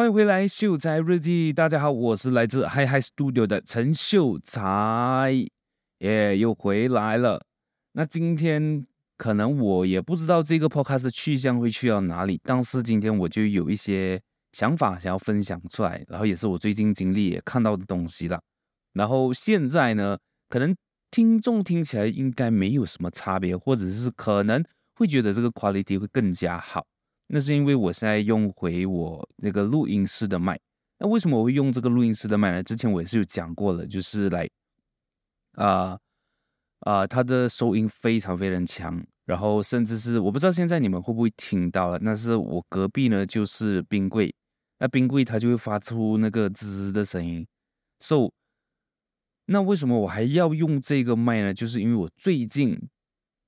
欢迎回来，秀才日记。大家好，我是来自 Hi Hi Studio 的陈秀才，耶，又回来了。那今天可能我也不知道这个 podcast 的去向会去到哪里，但是今天我就有一些想法想要分享出来，然后也是我最近经历也看到的东西了。然后现在呢，可能听众听起来应该没有什么差别，或者是可能会觉得这个 quality 会更加好。那是因为我现在用回我那个录音室的麦。那为什么我会用这个录音室的麦呢？之前我也是有讲过了，就是来啊啊，它的收音非常非常强，然后甚至是我不知道现在你们会不会听到了。那是我隔壁呢，就是冰柜，那冰柜它就会发出那个滋的声音。So，那为什么我还要用这个麦呢？就是因为我最近。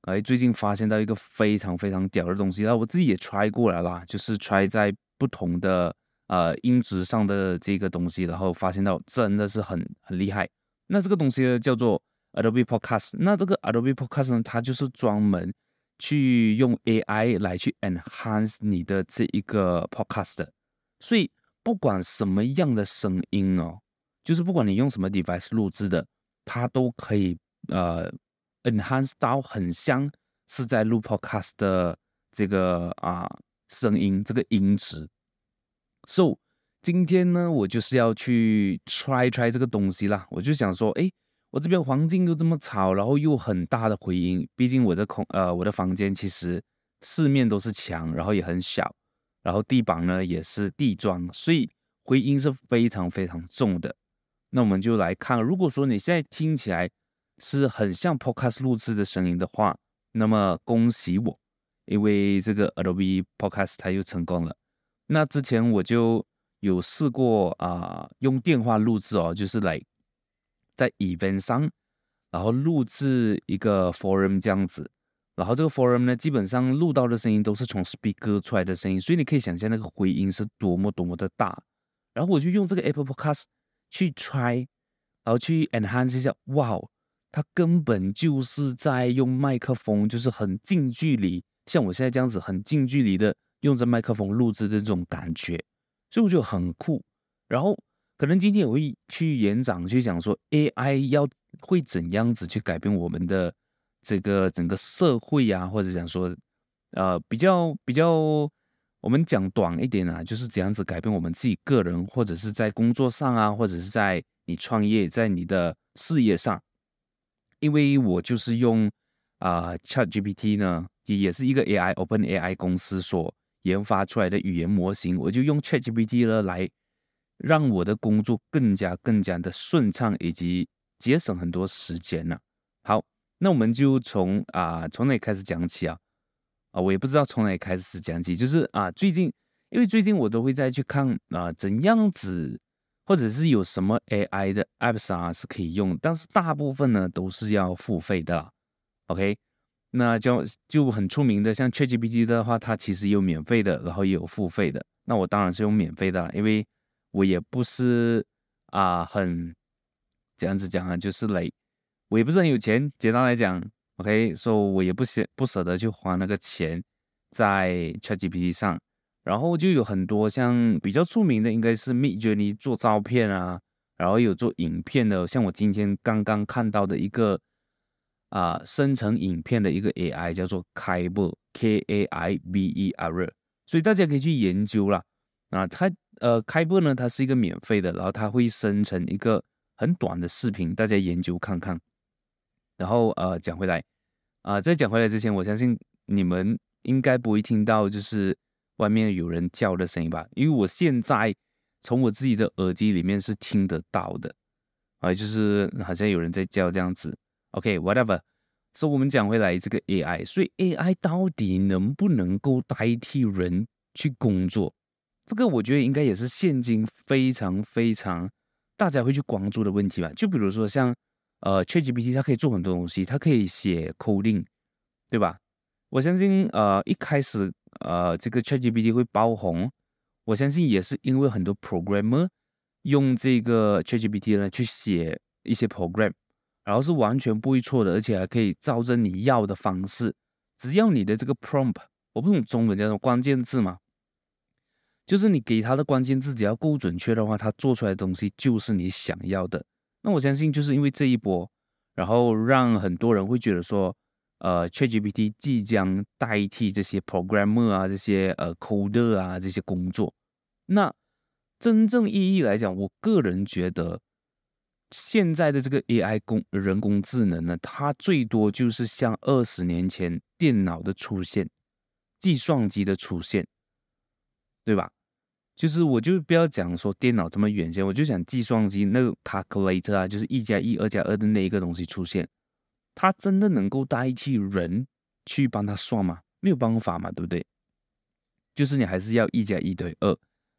哎，最近发现到一个非常非常屌的东西，然后我自己也 try 过来了，就是 try 在不同的呃音质上的这个东西，然后发现到真的是很很厉害。那这个东西呢叫做 Adobe Podcast，那这个 Adobe Podcast 呢，它就是专门去用 AI 来去 enhance 你的这一个 podcast，所以不管什么样的声音哦，就是不管你用什么 device 录制的，它都可以呃。Enhance 到很像是在录 Podcast 的这个啊声音，这个音质。So 今天呢，我就是要去 try try 这个东西啦。我就想说，哎，我这边环境又这么吵，然后又很大的回音。毕竟我的空呃我的房间其实四面都是墙，然后也很小，然后地板呢也是地砖，所以回音是非常非常重的。那我们就来看，如果说你现在听起来。是很像 Podcast 录制的声音的话，那么恭喜我，因为这个 Adobe Podcast 它又成功了。那之前我就有试过啊、用电话录制哦，就是来在 event 上，然后录制一个 forum 这样子，然后这个 forum 呢，基本上录到的声音都是从 speaker 出来的声音，所以你可以想象那个回音是多么多么的大。然后我就用这个 Apple Podcast 去 try，然后去 enhance 一下，哇！它根本就是在用麦克风，就是很近距离，像我现在这样子很近距离的用着麦克风录制的这种感觉，所以我觉得很酷。然后可能今天我会去演讲，去讲说 AI 要会怎样子去改变我们的这个整个社会啊，或者讲说，呃，比较比较，我们讲短一点啊，就是怎样子改变我们自己个人，或者是在工作上啊，或者是在你创业，在你的事业上。因为我就是用啊、ChatGPT 呢，也也是一个 AI OpenAI 公司所研发出来的语言模型，我就用 ChatGPT 呢来让我的工作更加更加的顺畅，以及节省很多时间呢。好，那我们就从啊、从哪开始讲起啊？啊，我也不知道从哪开始讲起，就是啊最近，因为最近我都会再去看啊怎样子。或者是有什么 AI 的 apps 啊是可以用，但是大部分呢都是要付费的，OK？那就就很出名的，像 ChatGPT 的话，它其实有免费的，然后也有付费的。那我当然是用免费的，因为我也不是啊很这样子讲啊，就是来我也不是很有钱，简单来讲，OK？所以我也不舍不舍得去花那个钱在 ChatGPT 上。然后就有很多像比较出名的，应该是 Midjourney 做照片啊，然后有做影片的，像我今天刚刚看到的一个啊、生成影片的一个 AI 叫做 Kaibe K A I B E R，所以大家可以去研究啦。啊，它呃 Kaibe 呢，它是一个免费的，然后它会生成一个很短的视频，大家研究看看。然后呃讲回来啊、在讲回来之前，我相信你们应该不会听到就是。外面有人叫的声音吧，因为我现在从我自己的耳机里面是听得到的，啊，就是好像有人在叫这样子。OK，whatever。所以我们讲回来这个 AI，所以 AI 到底能不能够代替人去工作？这个我觉得应该也是现今非常非常大家会去关注的问题吧。就比如说像呃 ChatGPT，它可以做很多东西，它可以写 coding，对吧？我相信呃一开始。呃，这个 ChatGPT 会爆红，我相信也是因为很多 programmer 用这个 ChatGPT 呢去写一些 program，然后是完全不会错的，而且还可以照着你要的方式，只要你的这个 prompt，我不懂中文叫什么关键字嘛，就是你给他的关键字只要够准确的话，他做出来的东西就是你想要的。那我相信就是因为这一波，然后让很多人会觉得说，呃，ChatGPT 即将代替这些 programmer 啊、这些呃 coder 啊这些工作。那真正意义来讲，我个人觉得，现在的这个 AI 工人工智能呢，它最多就是像二十年前电脑的出现、计算机的出现，对吧？就是我就不要讲说电脑这么远先，我就讲计算机那个 calculator 啊，就是一加一、二加二的那一个东西出现，它真的能够代替人去帮他算吗？没有办法嘛，对不对？就是你还是要一加一等于二。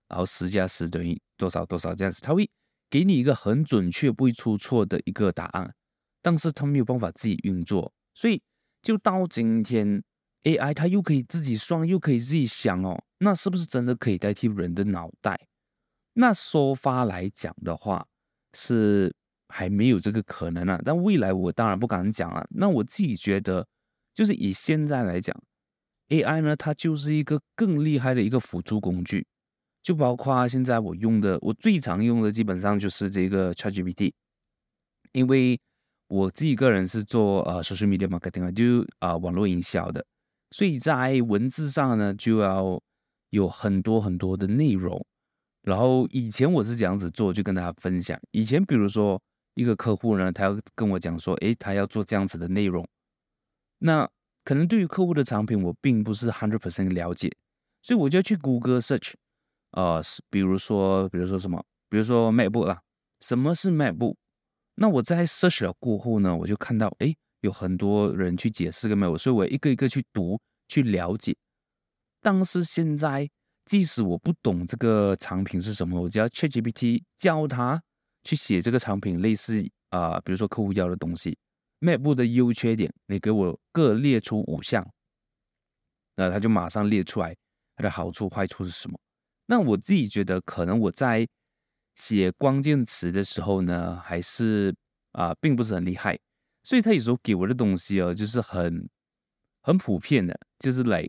然后十加十等于多少多少这样子，他会给你一个很准确、不会出错的一个答案，但是他没有办法自己运作，所以就到今天，AI 它又可以自己算，又可以自己想哦，那是不是真的可以代替人的脑袋？那说法来讲的话，是还没有这个可能啊。但未来我当然不敢讲啊。那我自己觉得，就是以现在来讲，AI 呢，它就是一个更厉害的一个辅助工具。就包括现在我用的，我最常用的基本上就是这个 ChatGPT，因为我自己个人是做呃 social media marketing 就啊、呃、网络营销的，所以在文字上呢就要有很多很多的内容。然后以前我是这样子做，就跟大家分享。以前比如说一个客户呢，他要跟我讲说，诶，他要做这样子的内容，那可能对于客户的产品我并不是 hundred percent 了解，所以我就要去 Google search。呃，比如说，比如说什么，比如说 MacBook 啦，什么是 MacBook？那我在 search 了过后呢，我就看到，诶，有很多人去解释个迈步所以我一个一个去读，去了解。但是现在，即使我不懂这个产品是什么，我只要 ChatGPT 教他去写这个产品，类似啊、比如说客户要的东西 map 的优缺点，你给我各列出五项，那他就马上列出来它的好处坏处是什么。那我自己觉得，可能我在写关键词的时候呢，还是啊、并不是很厉害，所以他有时候给我的东西哦，就是很很普遍的，就是来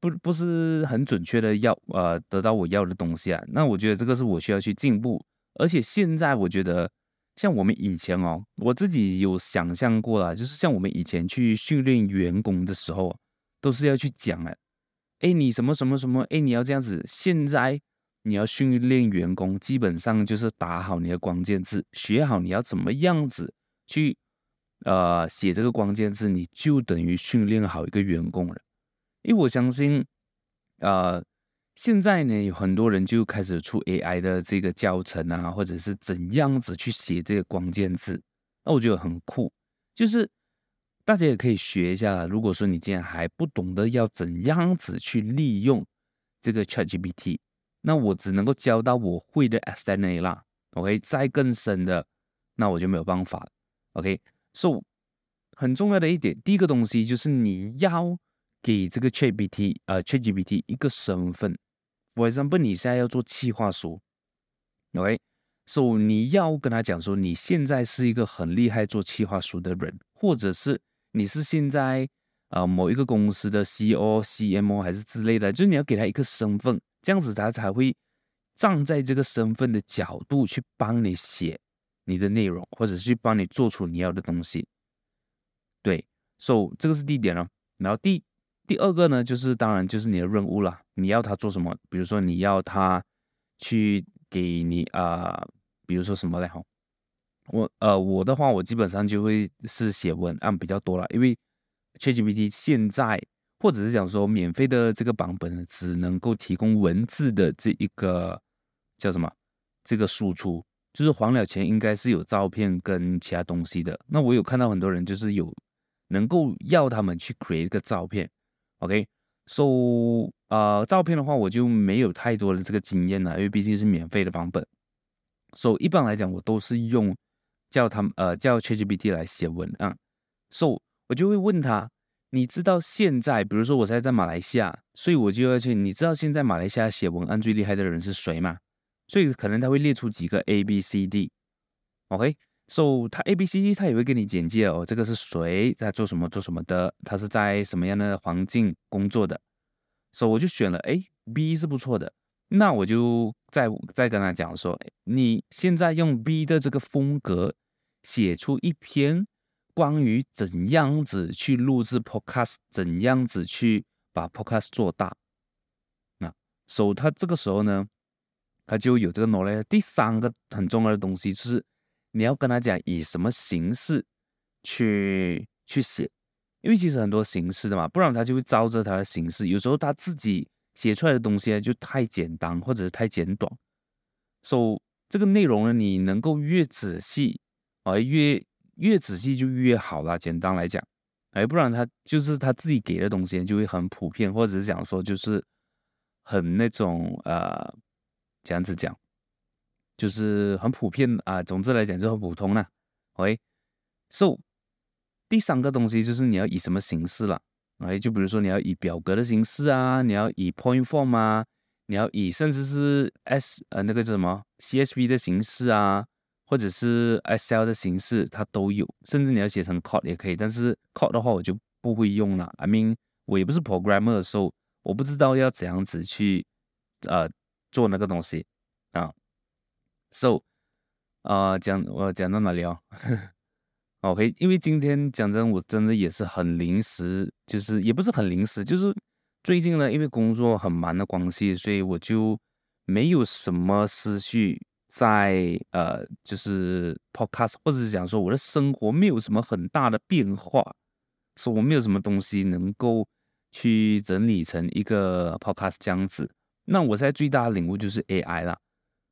不不是很准确的要呃得到我要的东西啊。那我觉得这个是我需要去进步，而且现在我觉得，像我们以前哦，我自己有想象过了，就是像我们以前去训练员工的时候，都是要去讲啊。哎，你什么什么什么？哎，你要这样子。现在你要训练员工，基本上就是打好你的关键字，学好你要怎么样子去呃写这个关键字，你就等于训练好一个员工了。因为我相信，呃，现在呢有很多人就开始出 AI 的这个教程啊，或者是怎样子去写这个关键字，那我觉得很酷，就是。大家也可以学一下。如果说你今天还不懂得要怎样子去利用这个 ChatGPT，那我只能够教到我会的 extent 啦。OK，再更深的，那我就没有办法。OK，so 很重要的一点，第一个东西就是你要给这个 ChatGPT 呃 ChatGPT 一个身份。For example，你现在要做企划书，OK，so 你要跟他讲说你现在是一个很厉害做企划书的人，或者是。你是现在、呃、某一个公司的 CEO、CMO 还是之类的，就是你要给他一个身份，这样子他才会站在这个身份的角度去帮你写你的内容，或者是去帮你做出你要的东西。对，so 这个是第一点了。然后第第二个呢，就是当然就是你的任务了，你要他做什么？比如说你要他去给你啊、比如说什么嘞？哈。我呃，我的话，我基本上就会是写文案比较多了，因为 ChatGPT 现在或者是讲说免费的这个版本只能够提供文字的这一个叫什么？这个输出，就是还了钱应该是有照片跟其他东西的。那我有看到很多人就是有能够要他们去 create 一个照片，OK，so 呃，照片的话我就没有太多的这个经验了，因为毕竟是免费的版本，so 一般来讲我都是用。叫他们呃叫 ChatGPT 来写文案，so 我就会问他，你知道现在，比如说我现在在马来西亚，所以我就要去，你知道现在马来西亚写文案最厉害的人是谁吗？所以可能他会列出几个 A B C D。OK So 他 A B C D 他也会给你简介哦，这个是谁在做什么做什么的，他是在什么样的环境工作的，so 我就选了，哎，B 是不错的，那我就再再跟他讲说，你现在用 B 的这个风格写出一篇关于怎样子去录制 Podcast，怎样子去把 Podcast 做大。那所以他这个时候呢，他就有这个 knowledge。第三个很重要的东西就是你要跟他讲以什么形式去去写，因为其实很多形式的嘛，不然他就会照着他的形式，有时候他自己。写出来的东西就太简单，或者是太简短。所以这个内容呢，你能够越仔细，啊，越越仔细就越好啦。简单来讲，哎，不然他就是他自己给的东西就会很普遍，或者是讲说就是很那种呃，这样子讲，就是很普遍啊。总之来讲就很普通啦。OK，So 第三个东西就是你要以什么形式了。哎，就比如说你要以表格的形式啊，你要以 point form 啊，你要以甚至是 S 呃那个叫什么 CSV 的形式啊，或者是 Excel 的形式，它都有。甚至你要写成 code 也可以，但是 code 的话我就不会用了。I mean 我也不是 programmer 的时候，我不知道要怎样子去呃做那个东西。So 啊、讲我讲到哪里哦？OK，因为今天讲真，我真的也是很临时，就是也不是很临时，就是最近呢，因为工作很忙的关系，所以我就没有什么思绪在呃，就是 Podcast，或者是讲说我的生活没有什么很大的变化，所以我没有什么东西能够去整理成一个 Podcast 这样子。那我现在最大的领悟就是 AI 啦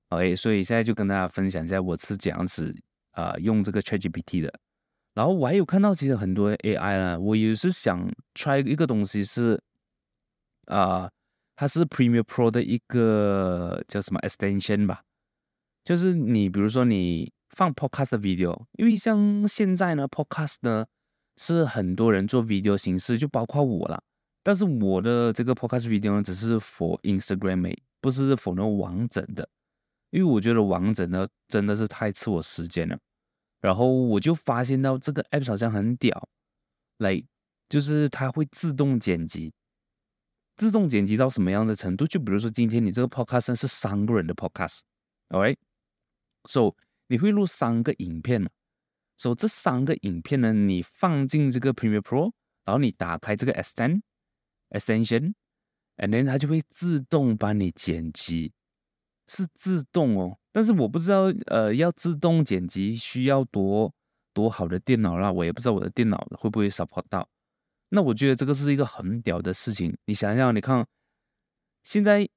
，OK，所以现在就跟大家分享一下我是怎样子啊、用这个 ChatGPT 的。然后我还有看到，其实很多 AI 啦，我也是想 try 一个东西是，啊、它是 Premiere Pro 的一个叫什么 extension 吧，就是你比如说你放 podcast 的 video，因为像现在呢 podcast 呢是很多人做 video 形式，就包括我啦，但是我的这个 podcast video 呢只是 for Instagram，不是 for 那种完整的，因为我觉得完整的真的是太吃我时间了。然后我就发现到这个 app 好像很屌，来，就是它会自动剪辑，自动剪辑到什么样的程度？就比如说今天你这个 podcast 是三个人的 podcast，alright，so 你会录三个影片，so 这三个影片呢，你放进这个 Premiere Pro，然后你打开这个 extend extension，and then 它就会自动帮你剪辑，是自动哦。但是我不知道，呃，要自动剪辑需要多多好的电脑啦，我也不知道我的电脑会不会 support 到。那我觉得这个是一个很屌的事情。你想想，你看，现在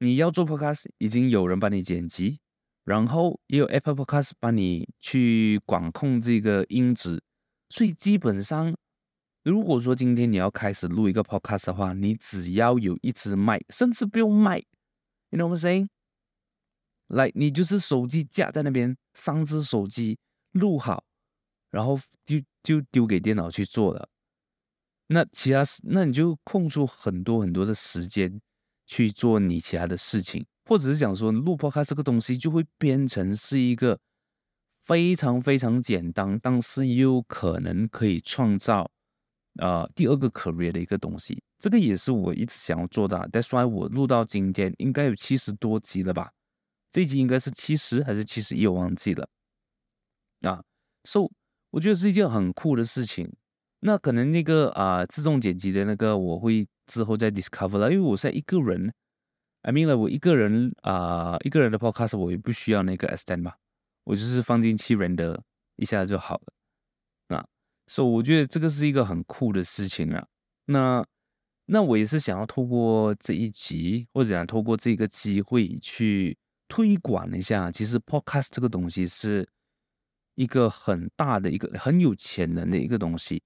你要做 podcast，已经有人帮你剪辑，然后也有 Apple Podcast 帮你去管控这个音质，所以基本上，如果说今天你要开始录一个 podcast 的话，你只要有一支麦，甚至不用麦，You know what I'm saying？来你就是手机架在那边，三只手机录好，然后就就丢给电脑去做了。那其他，那你就空出很多很多的时间去做你其他的事情，或者是讲说录 Podcast 这个东西就会变成是一个非常非常简单，但是又可能可以创造呃第二个 career 的一个东西。这个也是我一直想要做的。That's why 我录到今天应该有七十多集了吧。这一集应该是七十还是七十一，我忘记了啊。So，我觉得是一件很酷的事情。那可能那个啊、自动剪辑的那个，我会之后再 discover 了。因为我现在一个人，I mean 了，我一个人啊、一个人的 podcast 我也不需要那个 extend 吧，我就是放进去 render 一下就好了啊。So，我觉得这个是一个很酷的事情啊。那那我也是想要透过这一集，或者想透过这个机会去。推广一下，其实 Podcast 这个东西是一个很大的一个很有潜能的一个东西。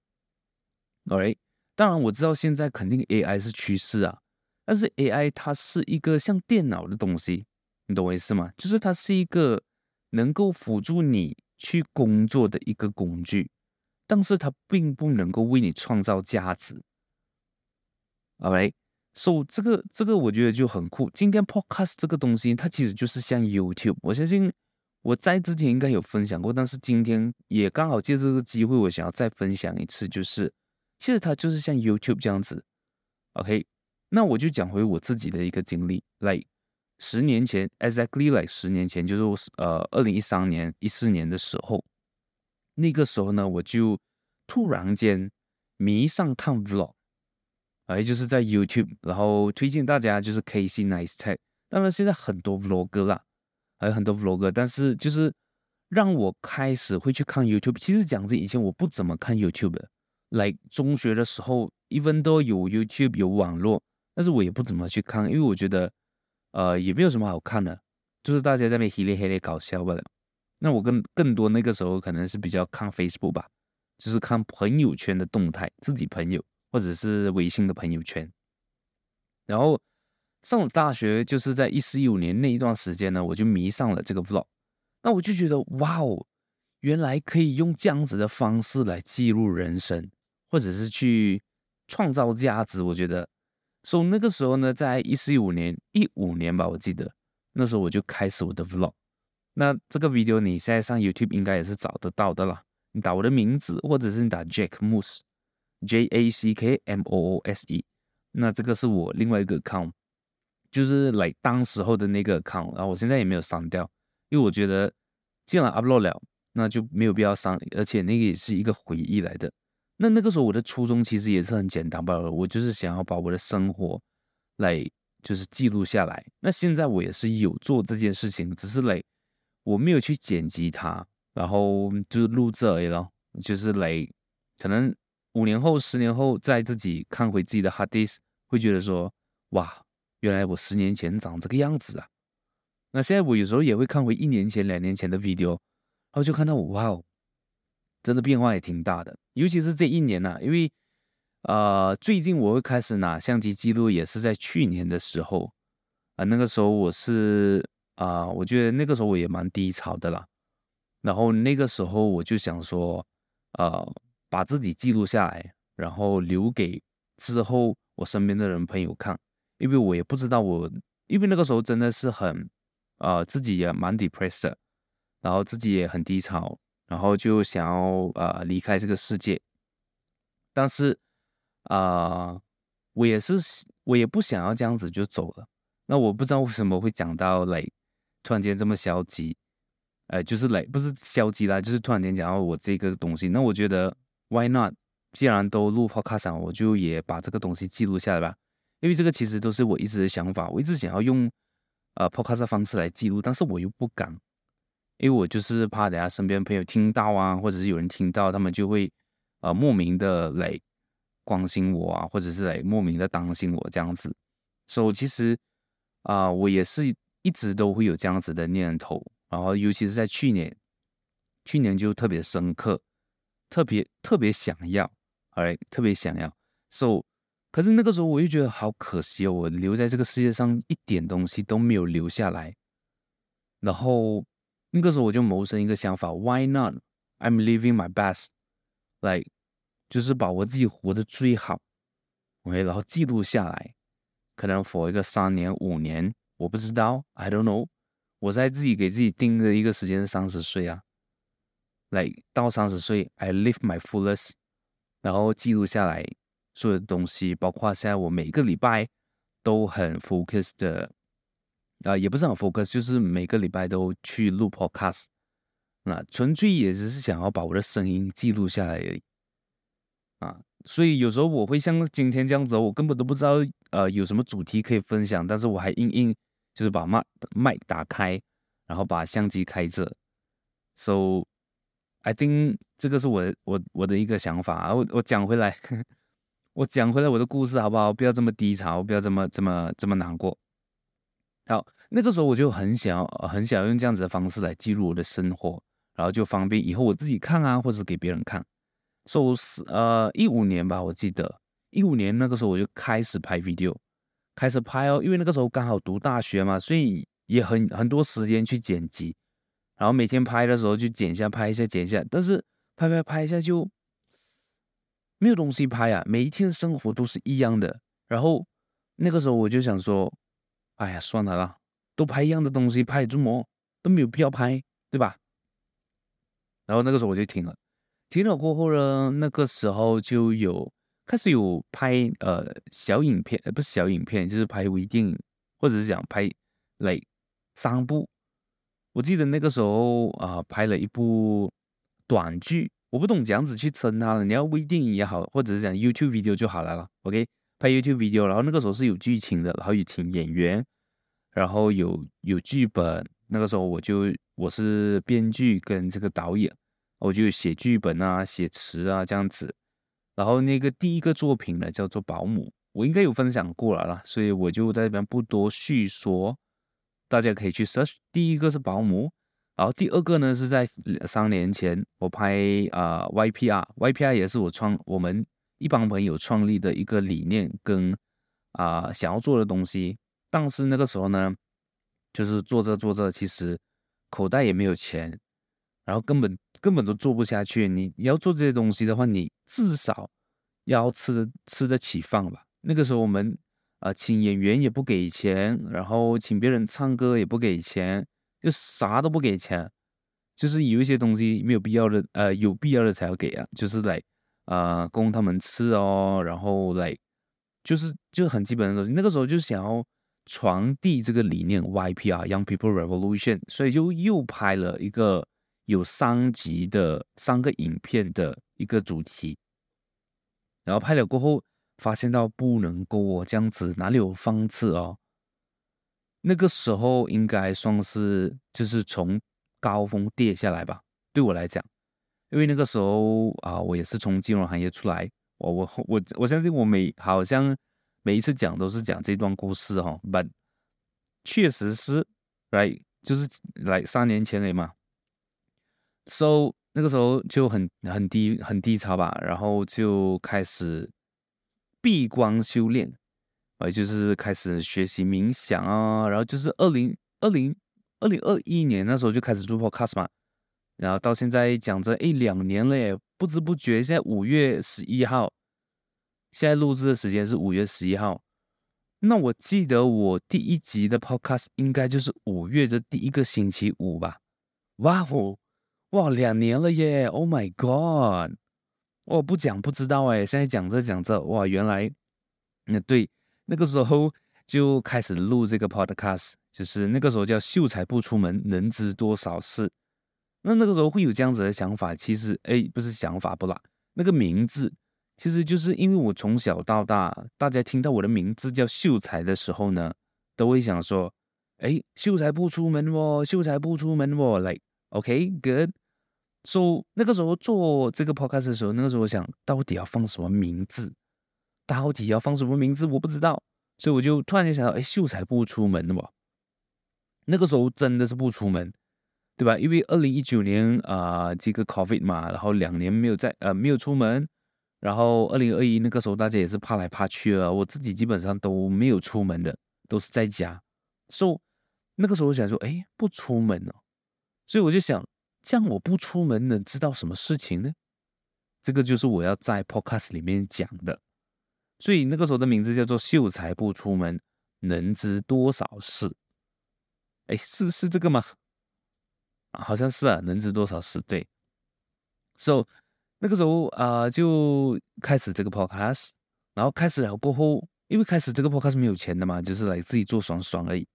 OK，当然我知道现在肯定 AI 是趋势啊，但是 AI 它是一个像电脑的东西，你懂我意思吗？就是它是一个能够辅助你去工作的一个工具，但是它并不能够为你创造价值。OK。So 这个这个我觉得就很酷。今天 Podcast 这个东西，它其实就是像 YouTube。我相信我在之前应该有分享过，但是今天也刚好借这个机会，我想要再分享一次，就是其实它就是像 YouTube 这样子。OK，那我就讲回我自己的一个经历。来，十年前，exactly like 十年前，就是呃二零一三年、一四年的时候，那个时候呢，我就突然间迷上看 vlog，哎，就是在 YouTube，然后推荐大家就是 Casey Neistat。当然现在很多 vlog 啦，还有很多 vlog，但是就是让我开始会去看 YouTube。其实讲真，以前我不怎么看 YouTube 的，like 中学的时候，even 都有 YouTube 有网络，但是我也不怎么去看，因为我觉得。呃，也没有什么好看的，就是大家在那边嘿咧嘿咧搞笑罢了。那我更更多那个时候可能是比较看 Facebook 吧，就是看朋友圈的动态，自己朋友或者是微信的朋友圈。然后上了大学，就是在一四一五年那一段时间呢，我就迷上了这个 Vlog。那我就觉得，哇哦，原来可以用这样子的方式来记录人生，或者是去创造价值。我觉得。所以那个时候呢，在一四一五年一五年吧，我记得那时候我就开始我的 vlog。那这个 video 你现在上 YouTube 应该也是找得到的啦。你打我的名字，或者是你打 Jack Moose J A C K M O O S E。那这个是我另外一个 account，就是来当时候的那个 account。然后我现在也没有删掉，因为我觉得既然 upload 了，那就没有必要删，而且那个也是一个回忆来的。那那个时候我的初衷其实也是很简单吧，我就是想要把我的生活来就是记录下来。那现在我也是有做这件事情，只是来我没有去剪辑它，然后就录这而已咯。就是来可能五年后、十年后再自己看回自己的 hard disk，会觉得说哇，原来我十年前长这个样子啊。那现在我有时候也会看回一年前、两年前的 video，然后就看到哇哦。真的变化也挺大的，尤其是这一年呐、因为，呃，最近我会开始拿相机记录，也是在去年的时候，啊、那个时候我是啊、我觉得那个时候我也蛮低潮的啦，然后那个时候我就想说，呃，把自己记录下来，然后留给之后我身边的人朋友看，因为我也不知道我，因为那个时候真的是很，呃，自己也蛮 depressed，然后自己也很低潮。然后就想要呃离开这个世界，但是啊、我也是我也不想要这样子就走了。那我不知道为什么会讲到来突然间这么消极，呃，就是来不是消极啦，就是突然间讲到我这个东西。那我觉得 why not？既然都录 podcast，我就也把这个东西记录下来吧。因为这个其实都是我一直的想法，我一直想要用呃 podcast 的方式来记录，但是我又不敢。因为我就是怕等下身边朋友听到啊，或者是有人听到，他们就会呃莫名的来关心我啊，或者是来莫名的担心我这样子。所以其实啊、我也是一直都会有这样子的念头，然后尤其是在去年，去年就特别深刻，特别特别想要，哎，特别想要。So，可是那个时候我就觉得好可惜哦，我留在这个世界上一点东西都没有留下来，然后。那个时候我就萌生一个想法，Why not? I'm living my best，，like, 就是把我自己活得最好，OK，然后记录下来，可能 for 一个三年五年，我不知道，I don't know，我在自己给自己定的一个时间是三十岁啊，like, 到三十岁，I live my fullest，然后记录下来所有的东西，包括现在我每个礼拜都很 focus 的。啊、呃，也不是很 focus，就是每个礼拜都去录 podcast，那纯粹也只是想要把我的声音记录下来而已。啊，所以有时候我会像今天这样子，我根本都不知道呃有什么主题可以分享，但是我还硬硬就是把麦麦打开，然后把相机开着。So I think 这个是我我我的一个想法啊。我我讲回来，我讲回来我的故事好不好？不要这么低潮，不要这么这么这么难过。好，那个时候我就很想要，很想要用这样子的方式来记录我的生活，然后就方便以后我自己看啊，或者是给别人看。所以是呃一五年吧，我记得一五年那个时候我就开始拍 video，开始拍哦，因为那个时候刚好读大学嘛，所以也很很多时间去剪辑，然后每天拍的时候就剪一下，拍一下，剪一下，但是拍拍拍一下就没有东西拍啊，每一天生活都是一样的。然后那个时候我就想说。哎呀，算了啦，都拍一样的东西，拍这么都没有必要拍，对吧？然后那个时候我就停了，停了过后呢，那个时候就有开始有拍呃小影片，呃不是小影片，就是拍微电影，或者是讲拍来三部。我记得那个时候啊、拍了一部短剧，我不懂这样子去称它了。你要微电影也好，或者是讲 YouTube video 就好来了。OK，拍 YouTube video，然后那个时候是有剧情的，然后有请演员，然后有有剧本。那个时候我就我是编剧跟这个导演，我就写剧本啊、写词啊这样子。然后那个第一个作品呢叫做《保姆》，我应该有分享过了啦，所以我就在这边不多叙说。大家可以去 search，第一个是保姆，然后第二个呢是在三年前我拍啊、YPR，YPR 也是我创我们一帮朋友创立的一个理念跟啊、想要做的东西，但是那个时候呢，就是做着做着，其实口袋也没有钱，然后根本根本都做不下去。你要做这些东西的话，你至少要吃吃得起饭吧。那个时候我们。啊，请演员也不给钱，然后请别人唱歌也不给钱，就啥都不给钱，就是有一些东西没有必要的，呃，有必要的才要给啊，就是来，呃，供他们吃哦，然后来，就是就很基本的东西。那个时候就想要传递这个理念，YPR Young People Revolution，所以就又拍了一个有三集的三个影片的一个主题，然后拍了过后。发现到不能够哦，这样子哪里有方式哦？那个时候应该算是就是从高峰跌下来吧。对我来讲，因为那个时候啊，我也是从金融行业出来，我我我我相信我每好像每一次讲都是讲这段故事哈、哦。But 确实是来就是来三年前了嘛。So 那个时候就很很低很低潮吧，然后就开始。闭关修炼，呃，就是开始学习冥想啊，然后就是二零二零二零二一年那时候就开始做 podcast 嘛，然后到现在讲着，哎，两年了耶，不知不觉现在五月十一号，现在录制的时间是五月十一号，那我记得我第一集的 podcast 应该就是五月的第一个星期五吧，哇哦，哇，两年了耶，Oh my God！我不讲不知道哎，现在讲着讲着，哇，原来那对那个时候就开始录这个 podcast，就是那个时候叫秀才不出门，能知多少事。那那个时候会有这样子的想法，其实哎，不是想法不啦，那个名字其实就是因为我从小到大，大家听到我的名字叫秀才的时候呢，都会想说，哎，秀才不出门哦，秀才不出门哦，like OK good。So 那个时候做这个 podcast 的时候，那个时候我想到底要放什么名字？到底要放什么名字？我不知道，所以我就突然间想到，哎，秀才不出门的吧。那个时候真的是不出门，对吧？因为二零一九年啊、这个 COVID 嘛，然后两年没有在呃没有出门，然后二零二一那个时候大家也是怕来怕去啊，我自己基本上都没有出门的，都是在家。So 那个时候我想说，哎，不出门哦，所以我就想。这样我不出门能知道什么事情呢？这个就是我要在 podcast 里面讲的。所以那个时候的名字叫做“秀才不出门，能知多少事”。哎，是是这个吗？好像是啊，能知多少事。对。So 那个时候啊、就开始这个 podcast，然后开始了过后，因为开始这个 podcast 没有钱的嘛，就是来自己做爽爽而已。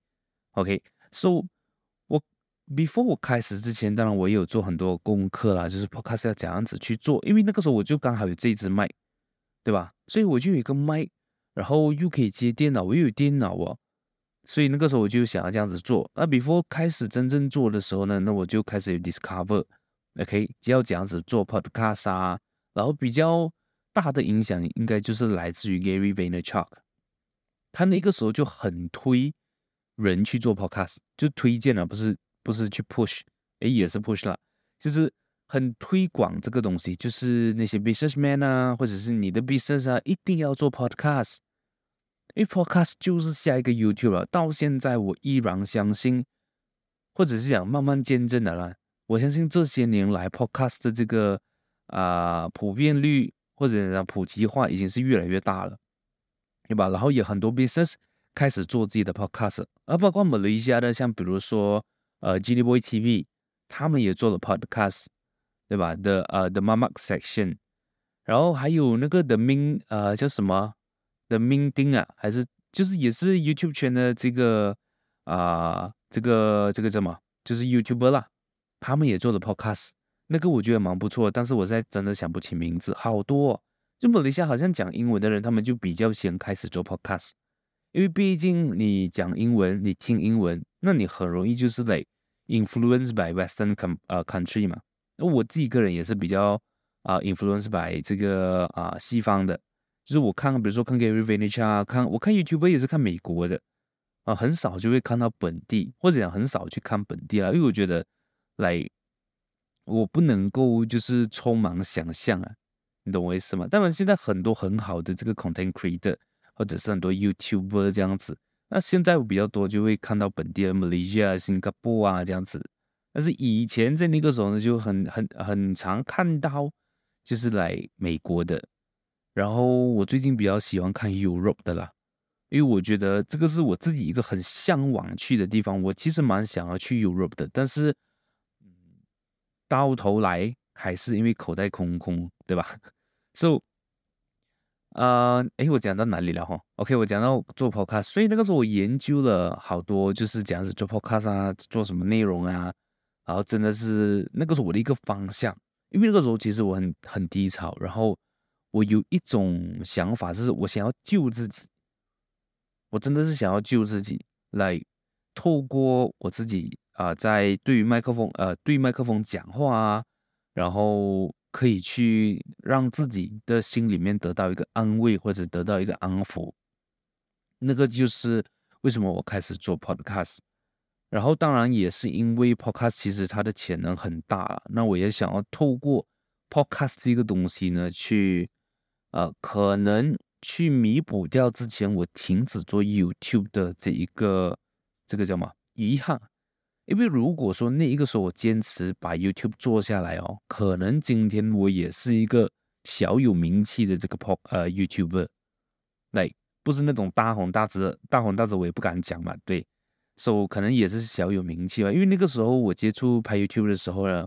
OK，So。Before 我开始之前，当然我也有做很多功课啦，就是 Podcast 要怎样子去做，因为那个时候我就刚好有这支麦，对吧？所以我就有一个麦，然后又可以接电脑，我又有电脑哦，所以那个时候我就想要这样子做。那 Before 开始真正做的时候呢，那我就开始有 Discover，OK，只要怎样子做 Podcast 啊，然后比较大的影响应该就是来自于 Gary Vaynerchuk，他那个时候就很推人去做 Podcast，就推荐了，不是。不是去 push，诶，也是 push 了，就是很推广这个东西，就是那些 businessman 啊，或者是你的 business 啊，一定要做 podcast，因为 podcast 就是下一个 YouTube 了。到现在我依然相信，或者是想慢慢见证的啦。我相信这些年来 podcast 的这个啊、普遍率或者普及化已经是越来越大了，对吧？然后有很多 business 开始做自己的 podcast，而包括马来西亚的，像比如说。呃，Genie Boy TV，他们也做了 podcast，对吧？The 呃、The Mama Section，然后还有那个 The Ming，呃，叫什么？The Ming Ding 啊，还是就是也是 YouTube 圈的这个啊、这个这个叫什么？就是 YouTuber 啦，他们也做了 Podcast，那个我觉得蛮不错，但是我现在真的想不起名字，好多、哦，就某一下好像讲英文的人，他们就比较先开始做 Podcast，因为毕竟你讲英文，你听英文，那你很容易就是 like influenced by Western com 呃 country 嘛。那我自己个人也是比较啊、influenced by 这个啊、西方的，就是我看，比如说看 Gary Vaynerchuk 啊，看我看 YouTube 也是看美国的。啊，很少就会看到本地，或者讲很少去看本地啦，因为我觉得，来，我不能够就是匆忙想象啊，你懂我意思吗？当然，现在很多很好的这个 content creator，或者是很多 YouTuber 这样子，那现在我比较多就会看到本地的 Malaysia、新加坡啊这样子，但是以前在那个时候呢，就很很很常看到就是来美国的，然后我最近比较喜欢看 Europe 的啦。因为我觉得这个是我自己一个很向往去的地方，我其实蛮想要去 Europe 的，但是，到头来还是因为口袋空空，对吧？So，呃，诶，我讲到哪里了哈？OK，我讲到做 Podcast，所以那个时候我研究了好多，就是这样子做 Podcast 啊，做什么内容啊，然后真的是那个是我的一个方向，因为那个时候其实我很很低潮，然后我有一种想法，就是我想要救自己。我真的是想要救自己，来透过我自己啊、在对于麦克风呃，对麦克风讲话啊，然后可以去让自己的心里面得到一个安慰，或者得到一个安抚。那个就是为什么我开始做 podcast，然后当然也是因为 podcast 其实它的潜能很大了，那我也想要透过 podcast 这个东西呢，去呃，可能。去弥补掉之前我停止做 YouTube 的这一个这个叫什么遗憾？因为如果说那一个时候我坚持把 YouTube 做下来哦，可能今天我也是一个小有名气的这个 pop 呃 YouTuber，来不是那种大红大紫大红大紫我也不敢讲嘛，对，所以可能也是小有名气吧。因为那个时候我接触拍 YouTube 的时候呢，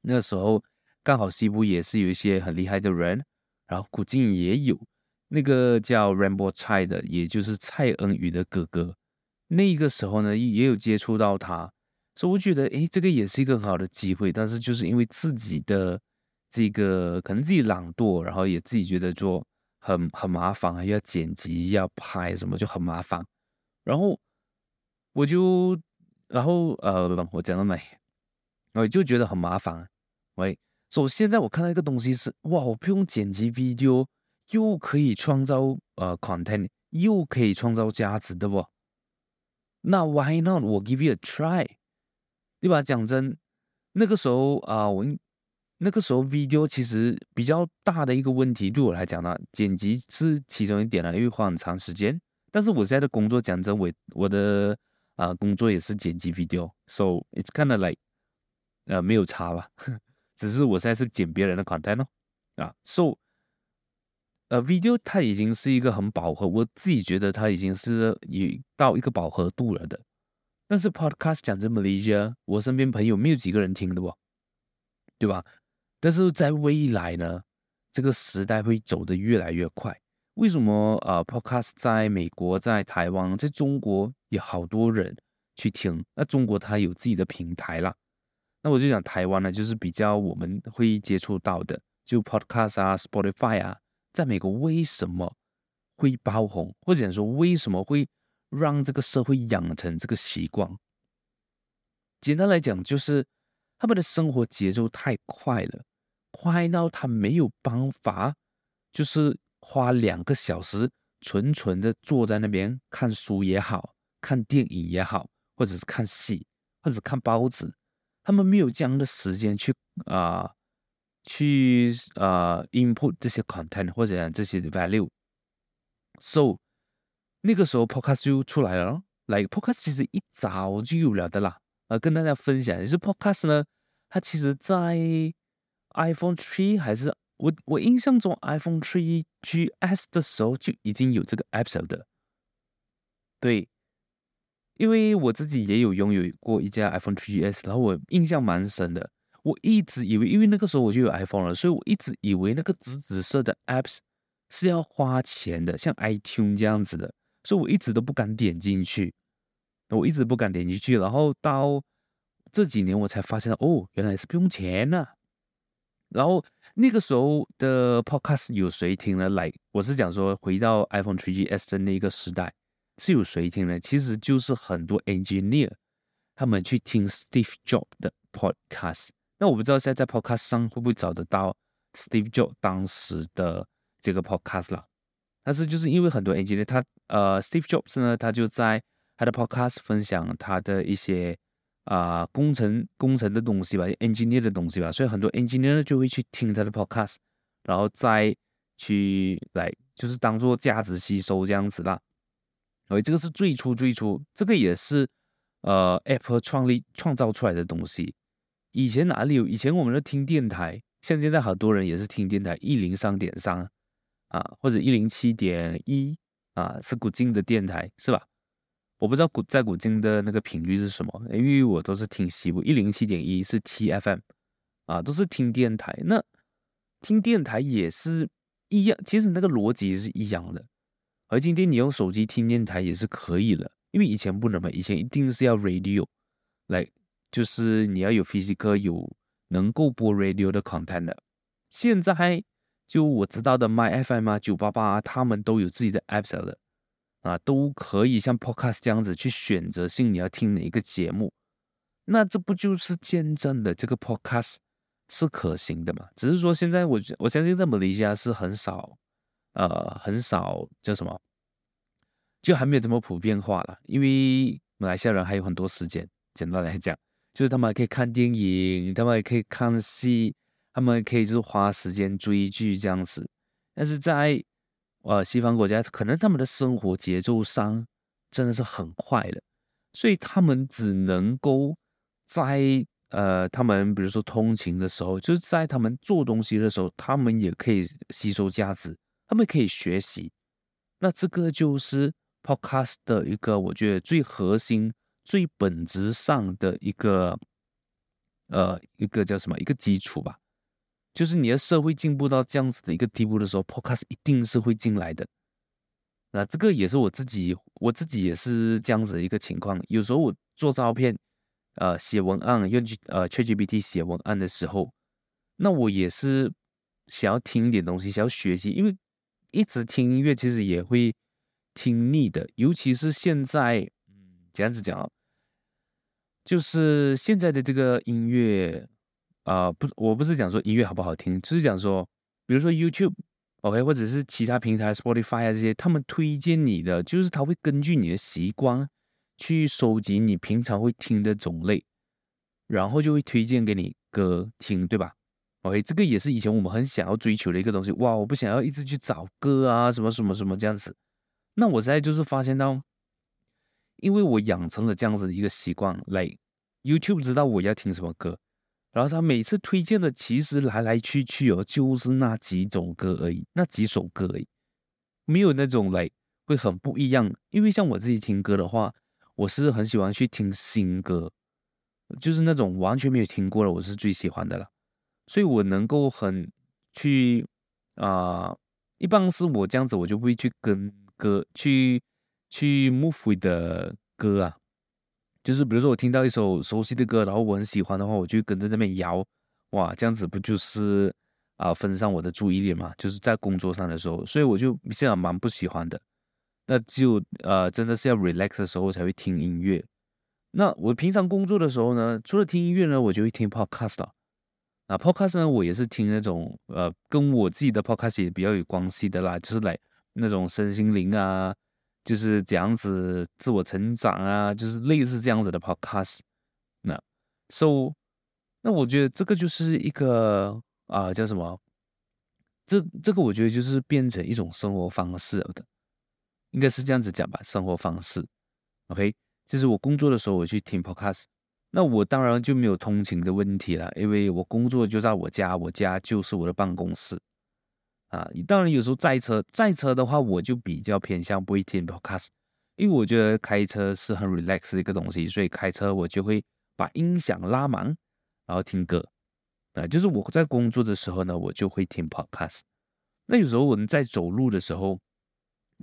那时候刚好西部也是有一些很厉害的人，然后古晋也有。那个叫 Rainbow 蔡的，也就是蔡恩宇的哥哥，那个时候呢，也有接触到他，所以我觉得，诶，这个也是一个很好的机会。但是就是因为自己的这个可能自己懒惰，然后也自己觉得做很很麻烦，还要剪辑，要拍什么就很麻烦。然后我就，然后呃，我讲到哪？我就觉得很麻烦。喂，所以现在我看到一个东西是，哇，我不用剪辑 video。又可以创造呃 content，又可以创造价值，对不？那 why not？我 give you a try，对吧？讲真，那个时候啊、我那个时候 video 其实比较大的一个问题，对我来讲呢，剪辑是其中一点了，因为花很长时间。但是我现在的工作讲真，我我的啊、工作也是剪辑 video，so it's kind of like 呃没有差吧，只是我现在是剪别人的 content 哦，啊，so。呃，video 它已经是一个很饱和，我自己觉得它已经是有到一个饱和度了的。但是 podcast 讲这么理解，我身边朋友没有几个人听的不，对吧？但是在未来呢，这个时代会走得越来越快。为什么、呃、podcast 在美国、在台湾、在中国有好多人去听？那中国它有自己的平台啦。那我就讲台湾呢，就是比较我们会接触到的，就 podcast 啊、Spotify 啊。在美国为什么会爆红，或者说为什么会让这个社会养成这个习惯？简单来讲，就是他们的生活节奏太快了，快到他没有办法，就是花两个小时纯纯的坐在那边看书也好，看电影也好，或者是看戏，或者是看报纸，他们没有这样的时间去啊。去呃 input 这些 content 或者这些 value，so 那个时候 podcast 就出来了。like podcast 其实一早就有了的啦，呃，跟大家分享，就是 podcast 呢，它其实在 iPhone 3还是我我印象中 iPhone 3 GS 的时候就已经有这个 APPS 的。对，因为我自己也有拥有过一架 iPhone 3 GS，然后我印象蛮深的。我一直以为，因为那个时候我就有 iPhone 了，所以我一直以为那个紫紫色的 apps 是要花钱的，像 iTunes 这样子的，所以我一直都不敢点进去。我一直不敢点进去，然后到这几年我才发现，哦，原来是不用钱呐、然后那个时候的 podcast 有谁听呢？来，我是讲说回到 iPhone 3GS 的那个时代，是有谁听呢？其实就是很多 engineer 他们去听 Steve Jobs 的 podcast。那我不知道现在在 podcast 上会不会找得到 Steve Jobs 当时的这个 podcast 了。但是就是因为很多 engineer 他呃 Steve Jobs 呢，他就在他的 podcast 分享他的一些啊、工程工程的东西吧，engineer 的东西吧，所以很多 engineer 就会去听他的 podcast，然后再去来就是当做价值吸收这样子啦。所以这个是最初最初，这个也是呃 Apple 创立创造出来的东西。以前哪里有？以前我们都听电台，像现在好多人也是听电台一零三点三啊，或者一零七点一啊，是古今的电台是吧？我不知道古在古今的那个频率是什么，因为我都是听西部一零七点一是七 FM 啊，都是听电台。那听电台也是一样，其实那个逻辑是一样的。而今天你用手机听电台也是可以的，因为以前不能嘛，以前一定是要 radio 来，就是你要有 physical 有能够播 radio 的 content 的。现在就我知道的 My FM 啊、九八八啊，他们都有自己的 apps 了。啊，都可以像 Podcast 这样子去选择性你要听哪一个节目，那这不就是见证的这个 Podcast 是可行的嘛？只是说现在我我相信在马来西亚是很少，呃，很少叫什么，就还没有这么普遍化了。因为马来西亚人还有很多时间，简单来讲，就是他们还可以看电影，他们还可以看戏，他们还可以就是花时间追剧这样子，但是在呃，西方国家可能他们的生活节奏上真的是很快的，所以他们只能够在呃，他们比如说通勤的时候，就是在他们做东西的时候，他们也可以吸收价值，他们可以学习。那这个就是 Podcast 的一个我觉得最核心、最本质上的一个呃，一个叫什么？一个基础吧。就是你的社会进步到这样子的一个地步的时候，Podcast 一定是会进来的。那这个也是我自己，我自己也是这样子的一个情况。有时候我做照片，呃，写文案用呃 ChatGPT 写文案的时候，那我也是想要听一点东西，想要学习，因为一直听音乐其实也会听腻的，尤其是现在，嗯，这样子讲，就是现在的这个音乐。啊、呃，不，我不是讲说音乐好不好听，只是讲说，比如说 YouTube，OK，、或者是其他平台 Spotify 啊这些，他们推荐你的，就是他会根据你的习惯去收集你平常会听的种类，然后就会推荐给你歌听，对吧？OK，这个也是以前我们很想要追求的一个东西。哇，我不想要一直去找歌啊，什么什么什么这样子。那我现在就是发现到，因为我养成了这样子的一个习惯，来、like, YouTube 知道我要听什么歌。然后他每次推荐的其实来来去去哦，就是那几种歌而已，那几首歌而已，没有那种来会很不一样。因为像我自己听歌的话，我是很喜欢去听新歌，就是那种完全没有听过的，我是最喜欢的了。所以我能够很去啊、一般是我这样子，我就不会去跟歌去去 movey 的歌啊。就是比如说我听到一首熟悉的歌，然后我很喜欢的话，我就跟着那边摇，哇，这样子不就是啊、分散我的注意力嘛？就是在工作上的时候，所以我就现在蛮不喜欢的。那就呃真的是要 relax 的时候才会听音乐。那我平常工作的时候呢，除了听音乐呢，我就会听 podcast 了。那 podcast 呢，我也是听那种呃跟我自己的 podcast 也比较有关系的啦，就是来那种身心灵啊。就是这样子自我成长啊，就是类似这样子的 podcast。那，so，那我觉得这个就是一个啊、叫什么？这这个我觉得就是变成一种生活方式了的，应该是这样子讲吧，生活方式。OK，就是我工作的时候我去听 podcast，那我当然就没有通勤的问题了，因为我工作就在我家，我家就是我的办公室。啊，你当然有时候载车，载车的话，我就比较偏向不会听 podcast，因为我觉得开车是很 relax 的一个东西，所以开车我就会把音响拉满，然后听歌。啊，就是我在工作的时候呢，我就会听 podcast。那有时候我们在走路的时候，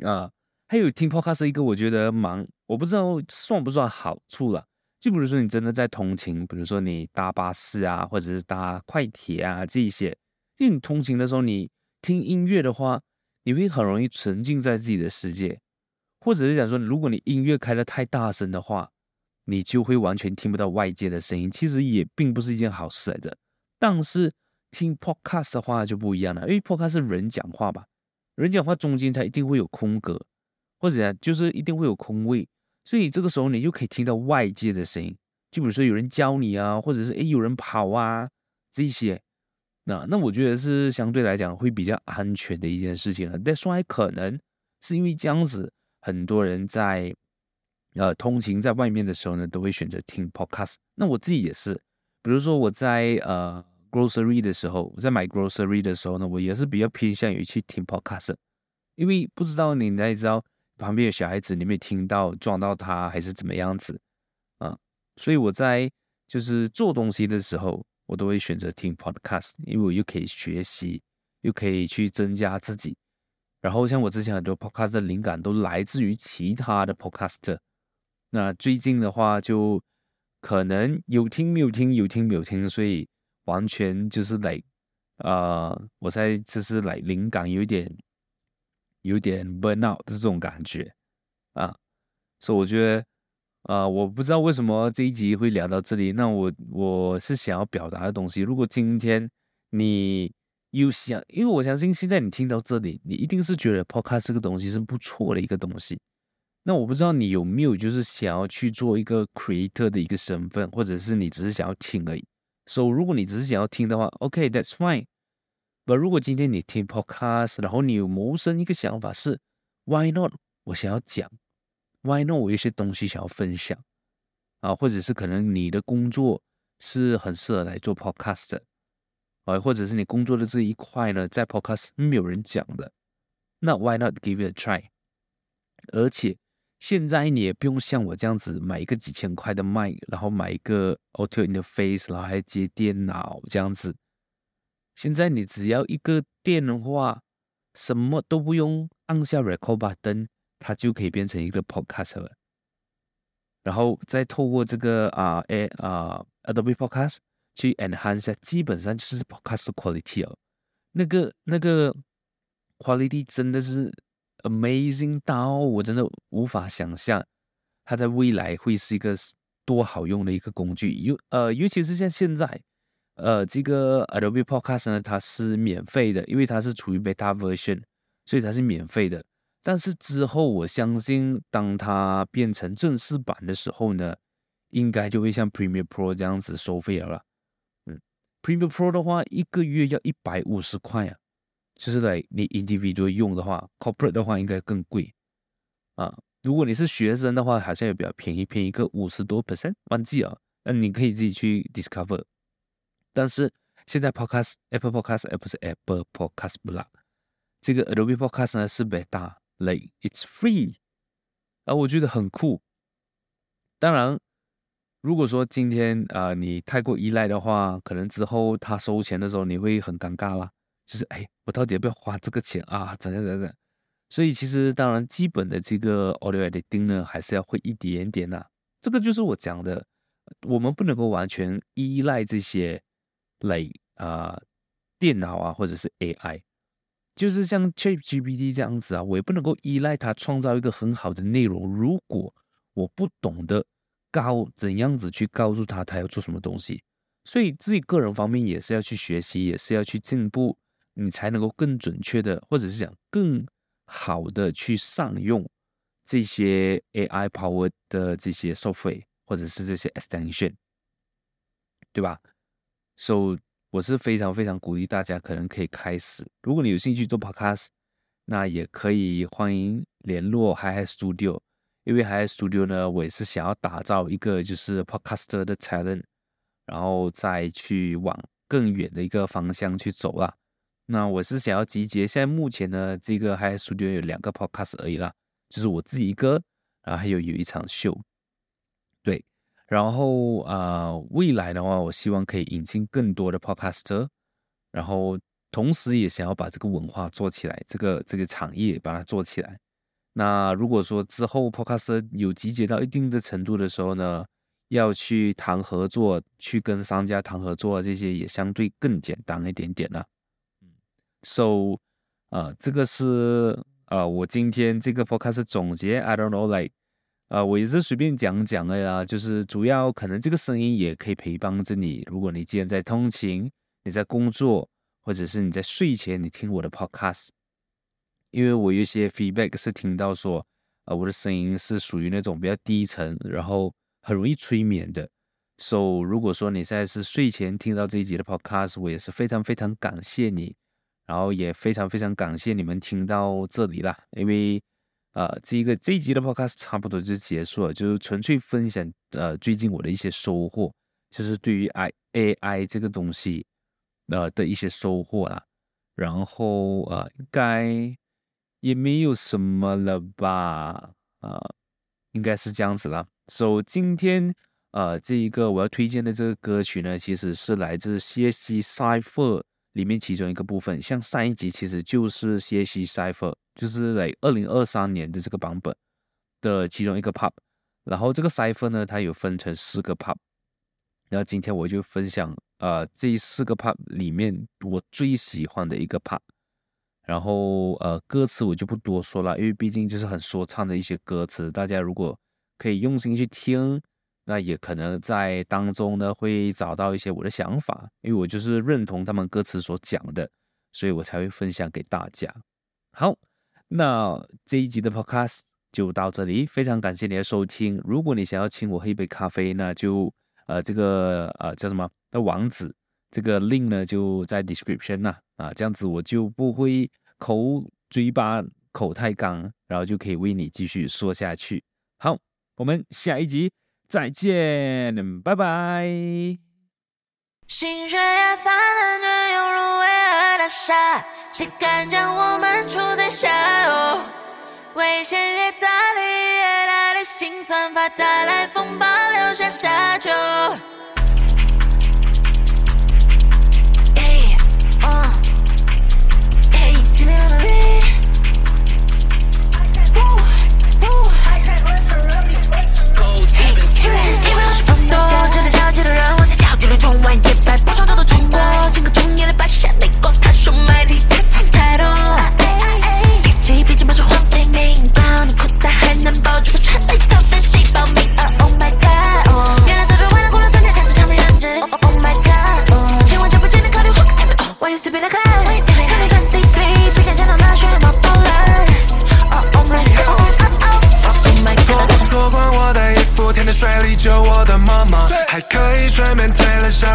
啊，还有听 podcast 一个我觉得蛮我不知道算不算好处了。就比如说你真的在通勤，比如说你搭巴士啊，或者是搭快铁啊这一些，就你通勤的时候你听音乐的话，你会很容易沉浸在自己的世界，或者是讲说，如果你音乐开的太大声的话，你就会完全听不到外界的声音，其实也并不是一件好事来的。但是听 podcast 的话就不一样了，因为 podcast 是人讲话吧，人讲话中间它一定会有空格，或者就是一定会有空位，所以这个时候你就可以听到外界的声音，就比如说有人教你啊，或者是诶有人跑啊这些，那那我觉得是相对来讲会比较安全的一件事情了。That's why 可能是因为这样子，很多人在。呃，通勤在外面的时候呢，都会选择听 podcast。那我自己也是，比如说我在呃 grocery 的时候，我在买 grocery 的时候呢，我也是比较偏向于去听 podcast，因为不知道你哪里知道旁边有小孩子，你没听到撞到他还是怎么样子啊？所以我在就是做东西的时候，我都会选择听 podcast，因为我又可以学习，又可以去增加自己。然后像我之前很多 podcast 的灵感都来自于其他的 podcaster。那最近的话，就可能有听没有听，有听没有听，所以完全就是来，呃，我在就是来灵感有点有点 burn out 的这种感觉啊，所以我觉得，呃，我不知道为什么这一集会聊到这里。那我我是想要表达的东西，如果今天你有想，因为我相信现在你听到这里，你一定是觉得 podcast 这个东西是不错的一个东西。那我不知道你有没有就是想要去做一个 creator 的一个身份，或者是你只是想要听而已。So 如果你只是想要听的话，OK，that's fine。But 如果今天你听 podcast，然后你有谋生一个想法是，Why not？我想要讲，Why not？我有一些东西想要分享啊，或者是可能你的工作是很适合来做 podcast 的啊，或者是你工作的这一块呢，在 podcast 没有人讲的，那 Why not give it a try？而且。现在你也不用像我这样子买一个几千块的麦，然后买一个 audio interface，然后还接电脑这样子。现在你只要一个电话，什么都不用，按下 record button，它就可以变成一个 podcast 了。然后再透过这个啊哎啊 Adobe Podcast 去 enhance，下基本上就是 podcast quality 哦。那个那个 quality 真的是。Amazing 到我真的无法想象，它在未来会是一个多好用的一个工具。尤呃，尤其是像现在，呃，这个 Adobe Podcast 呢，它是免费的，因为它是处于 beta version，所以它是免费的。但是之后，我相信当它变成正式版的时候呢，应该就会像 Premiere Pro 这样子收费了。嗯，Premiere Pro 的话，一个月要一百五十块啊。就是来你 individual 用的话，corporate 的话应该更贵啊。如果你是学生的话，好像也比较便宜，便宜个五十多 percent，忘记了。那你可以自己去 discover。但是现在 podcast Apple podcast 而不是 Apple podcast 不啦，这个 Adobe podcast 呢是 like it's free，啊，我觉得很酷。当然，如果说今天啊、你太过依赖的话，可能之后他收钱的时候你会很尴尬啦。就是哎，我到底要不要花这个钱啊？怎样怎样怎样？所以其实当然，基本的这个 audio editing 呢，还是要会一点点呐、这个就是我讲的，我们不能够完全依赖这些类啊、电脑啊，或者是 AI。就是像 ChatGPT 这样子啊，我也不能够依赖它创造一个很好的内容。如果我不懂得告怎样子去告诉他他要做什么东西，所以自己个人方面也是要去学习，也是要去进步。你才能够更准确的，或者是讲更好的去上用这些 AI power 的这些 software，或者是这些 extension，对吧？So 我是非常非常鼓励大家，可能可以开始。如果你有兴趣做 podcast，那也可以欢迎联络 Hyhy Studio，因为 Hyhy Studio 呢，我也是想要打造一个就是 podcaster 的 talent，然后再去往更远的一个方向去走啦。那我是想要集结，现在目前呢，这个 Hyhy Studio 有两个 podcast 而已啦，就是我自己一个，然后还有有一场秀，对，然后啊、呃，未来的话，我希望可以引进更多的 podcaster，然后同时也想要把这个文化做起来，这个这个产业把它做起来。那如果说之后 Podcast 有集结到一定的程度的时候呢，要去谈合作，去跟商家谈合作，这些也相对更简单一点点了。So，呃，这个是呃我今天这个 Podcast 总结，I don't know like，呃，我也是随便讲讲的呀，就是主要可能这个声音也可以陪伴着你。如果你既然在通勤，你在工作，或者是你在睡前你听我的 Podcast，因为我有些 feedback 是听到说，呃，我的声音是属于那种比较低沉，然后。很容易催眠的，so 如果说你现在是睡前听到这一集的 podcast，我也是非常非常感谢你，然后也非常非常感谢你们听到这里啦，因为呃，这一个这一集的 podcast 差不多就结束了，就是纯粹分享呃最近我的一些收获，就是对于 I AI 这个东西呃的一些收获啦，然后呃应该也没有什么了吧，啊、呃，应该是这样子啦。So 今天，呃，这一个我要推荐的这个歌曲呢，其实是来自 CSG Cypher 里面其中一个部分。像上一集其实就是 CSG Cypher，就是来二零二三年的这个版本的其中一个 part。然后这个 Cypher 呢，它有分成四个 part。然后今天我就分享，呃，这四个 part 里面我最喜欢的一个 part。然后，呃，歌词我就不多说了，因为毕竟就是很说唱的一些歌词，大家如果可以用心去听，那也可能在当中呢会找到一些我的想法，因为我就是认同他们歌词所讲的，所以我才会分享给大家。好，那这一集的 Podcast 就到这里，非常感谢你的收听。如果你想要请我喝一杯咖啡，那就呃这个呃叫什么的网址，这个 link 呢就在 description 呐啊，这样子我就不会口嘴巴口太干，然后就可以为你继续说下去。好。我们下一集再见，拜拜。心血也泛滥着涌入巍峨大厦，谁敢将我们处在下哦？危险越大，利越大的心算法带来风暴，留下沙丘。冲完夜白，不想就多冲过。今个终于来白下内逛，他说买力财产太多。哎哎哎，一骑并肩跑出黄金名包，你裤袋还能包住我穿了一套的西宝马。Oh my god，原来早春换了过了三天，才去抢米两只。Oh my god，今晚就不简单考虑换个态度。Oh，wasting in the club，wasting in the club。看你穿 T 恤，披肩肩脱了，穿毛衣。Oh my god，oh oh oh my god。脱光我的衣服，天天水里救我的妈妈，还可以吹面。jealous, I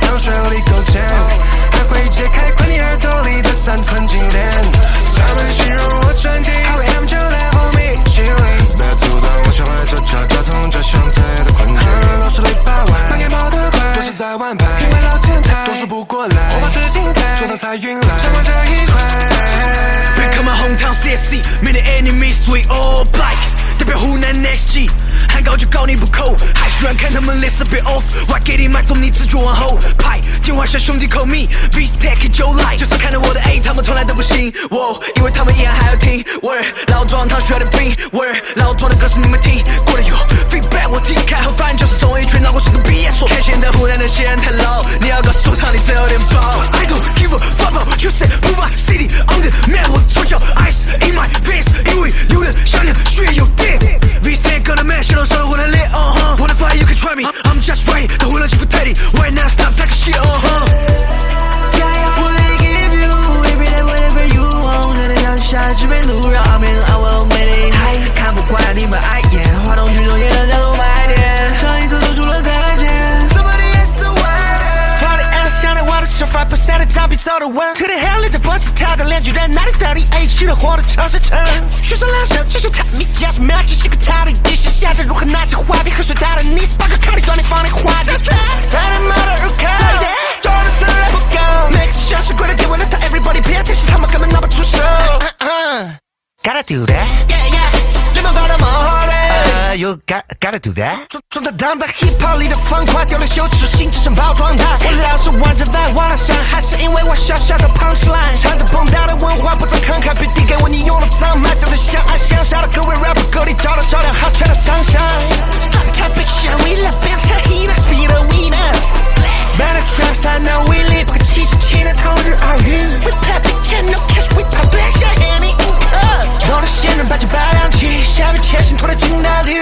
糖水里勾芡，还会解开困你耳朵里的三寸金莲。他们形容我传奇，How I am to level me，心灵别阻挡我向外走，悄悄从这相对的困境。老师里八万，满脸跑得快，都是在玩牌。不过来，我把纸巾带，做到彩云来，想玩这一块。Become my hometown CSC, many enemies we all black。代表湖南 Next G，喊高就高你不扣，还喜欢看他们脸色变 off。我还给你麦，从你自觉往后排。电话下兄弟 call me，Beast Tech 就来。就算看到我的 A，他们从来都不信。我，因为他们依然还要听。Word，老庄他需要的兵。Word，老庄的歌是你们听过的哟。Feedback 我听开后发现就是总一群脑过是个毕业说。看现在湖南的线人太 low，你要告诉场里真有点爆。I don't give a fuck 底 A 起了火的城市城。学生两手，继续他米加什么？只是个他的意识下着如何拿起画笔喝水打的你是八个卡里端你放你画的。反正妈的入口，做的自然不够。每个小时过来给我了他 everybody 别提醒他们根本拿不出手。Gotta do that, gotta do that。中中的当当 hip hop 里的方块丢了羞耻心，只剩包装袋。我老是玩着在妄想，还是因为我小小的 punch line。着的文化，不曾慷慨，别递给我你用的脏麦。就在相爱相杀的各位 rapper 歌里找的照亮好缺的 sunshine。Stop tapping shit, we love bass and heat, let's be the winners. Better traps, I know we live, 不可欺欺欺的同日而语。We tap it, chain, no cash, we pop black, shine, any income. 的仙人把酒摆亮起，下笔前行，脱了金大绿。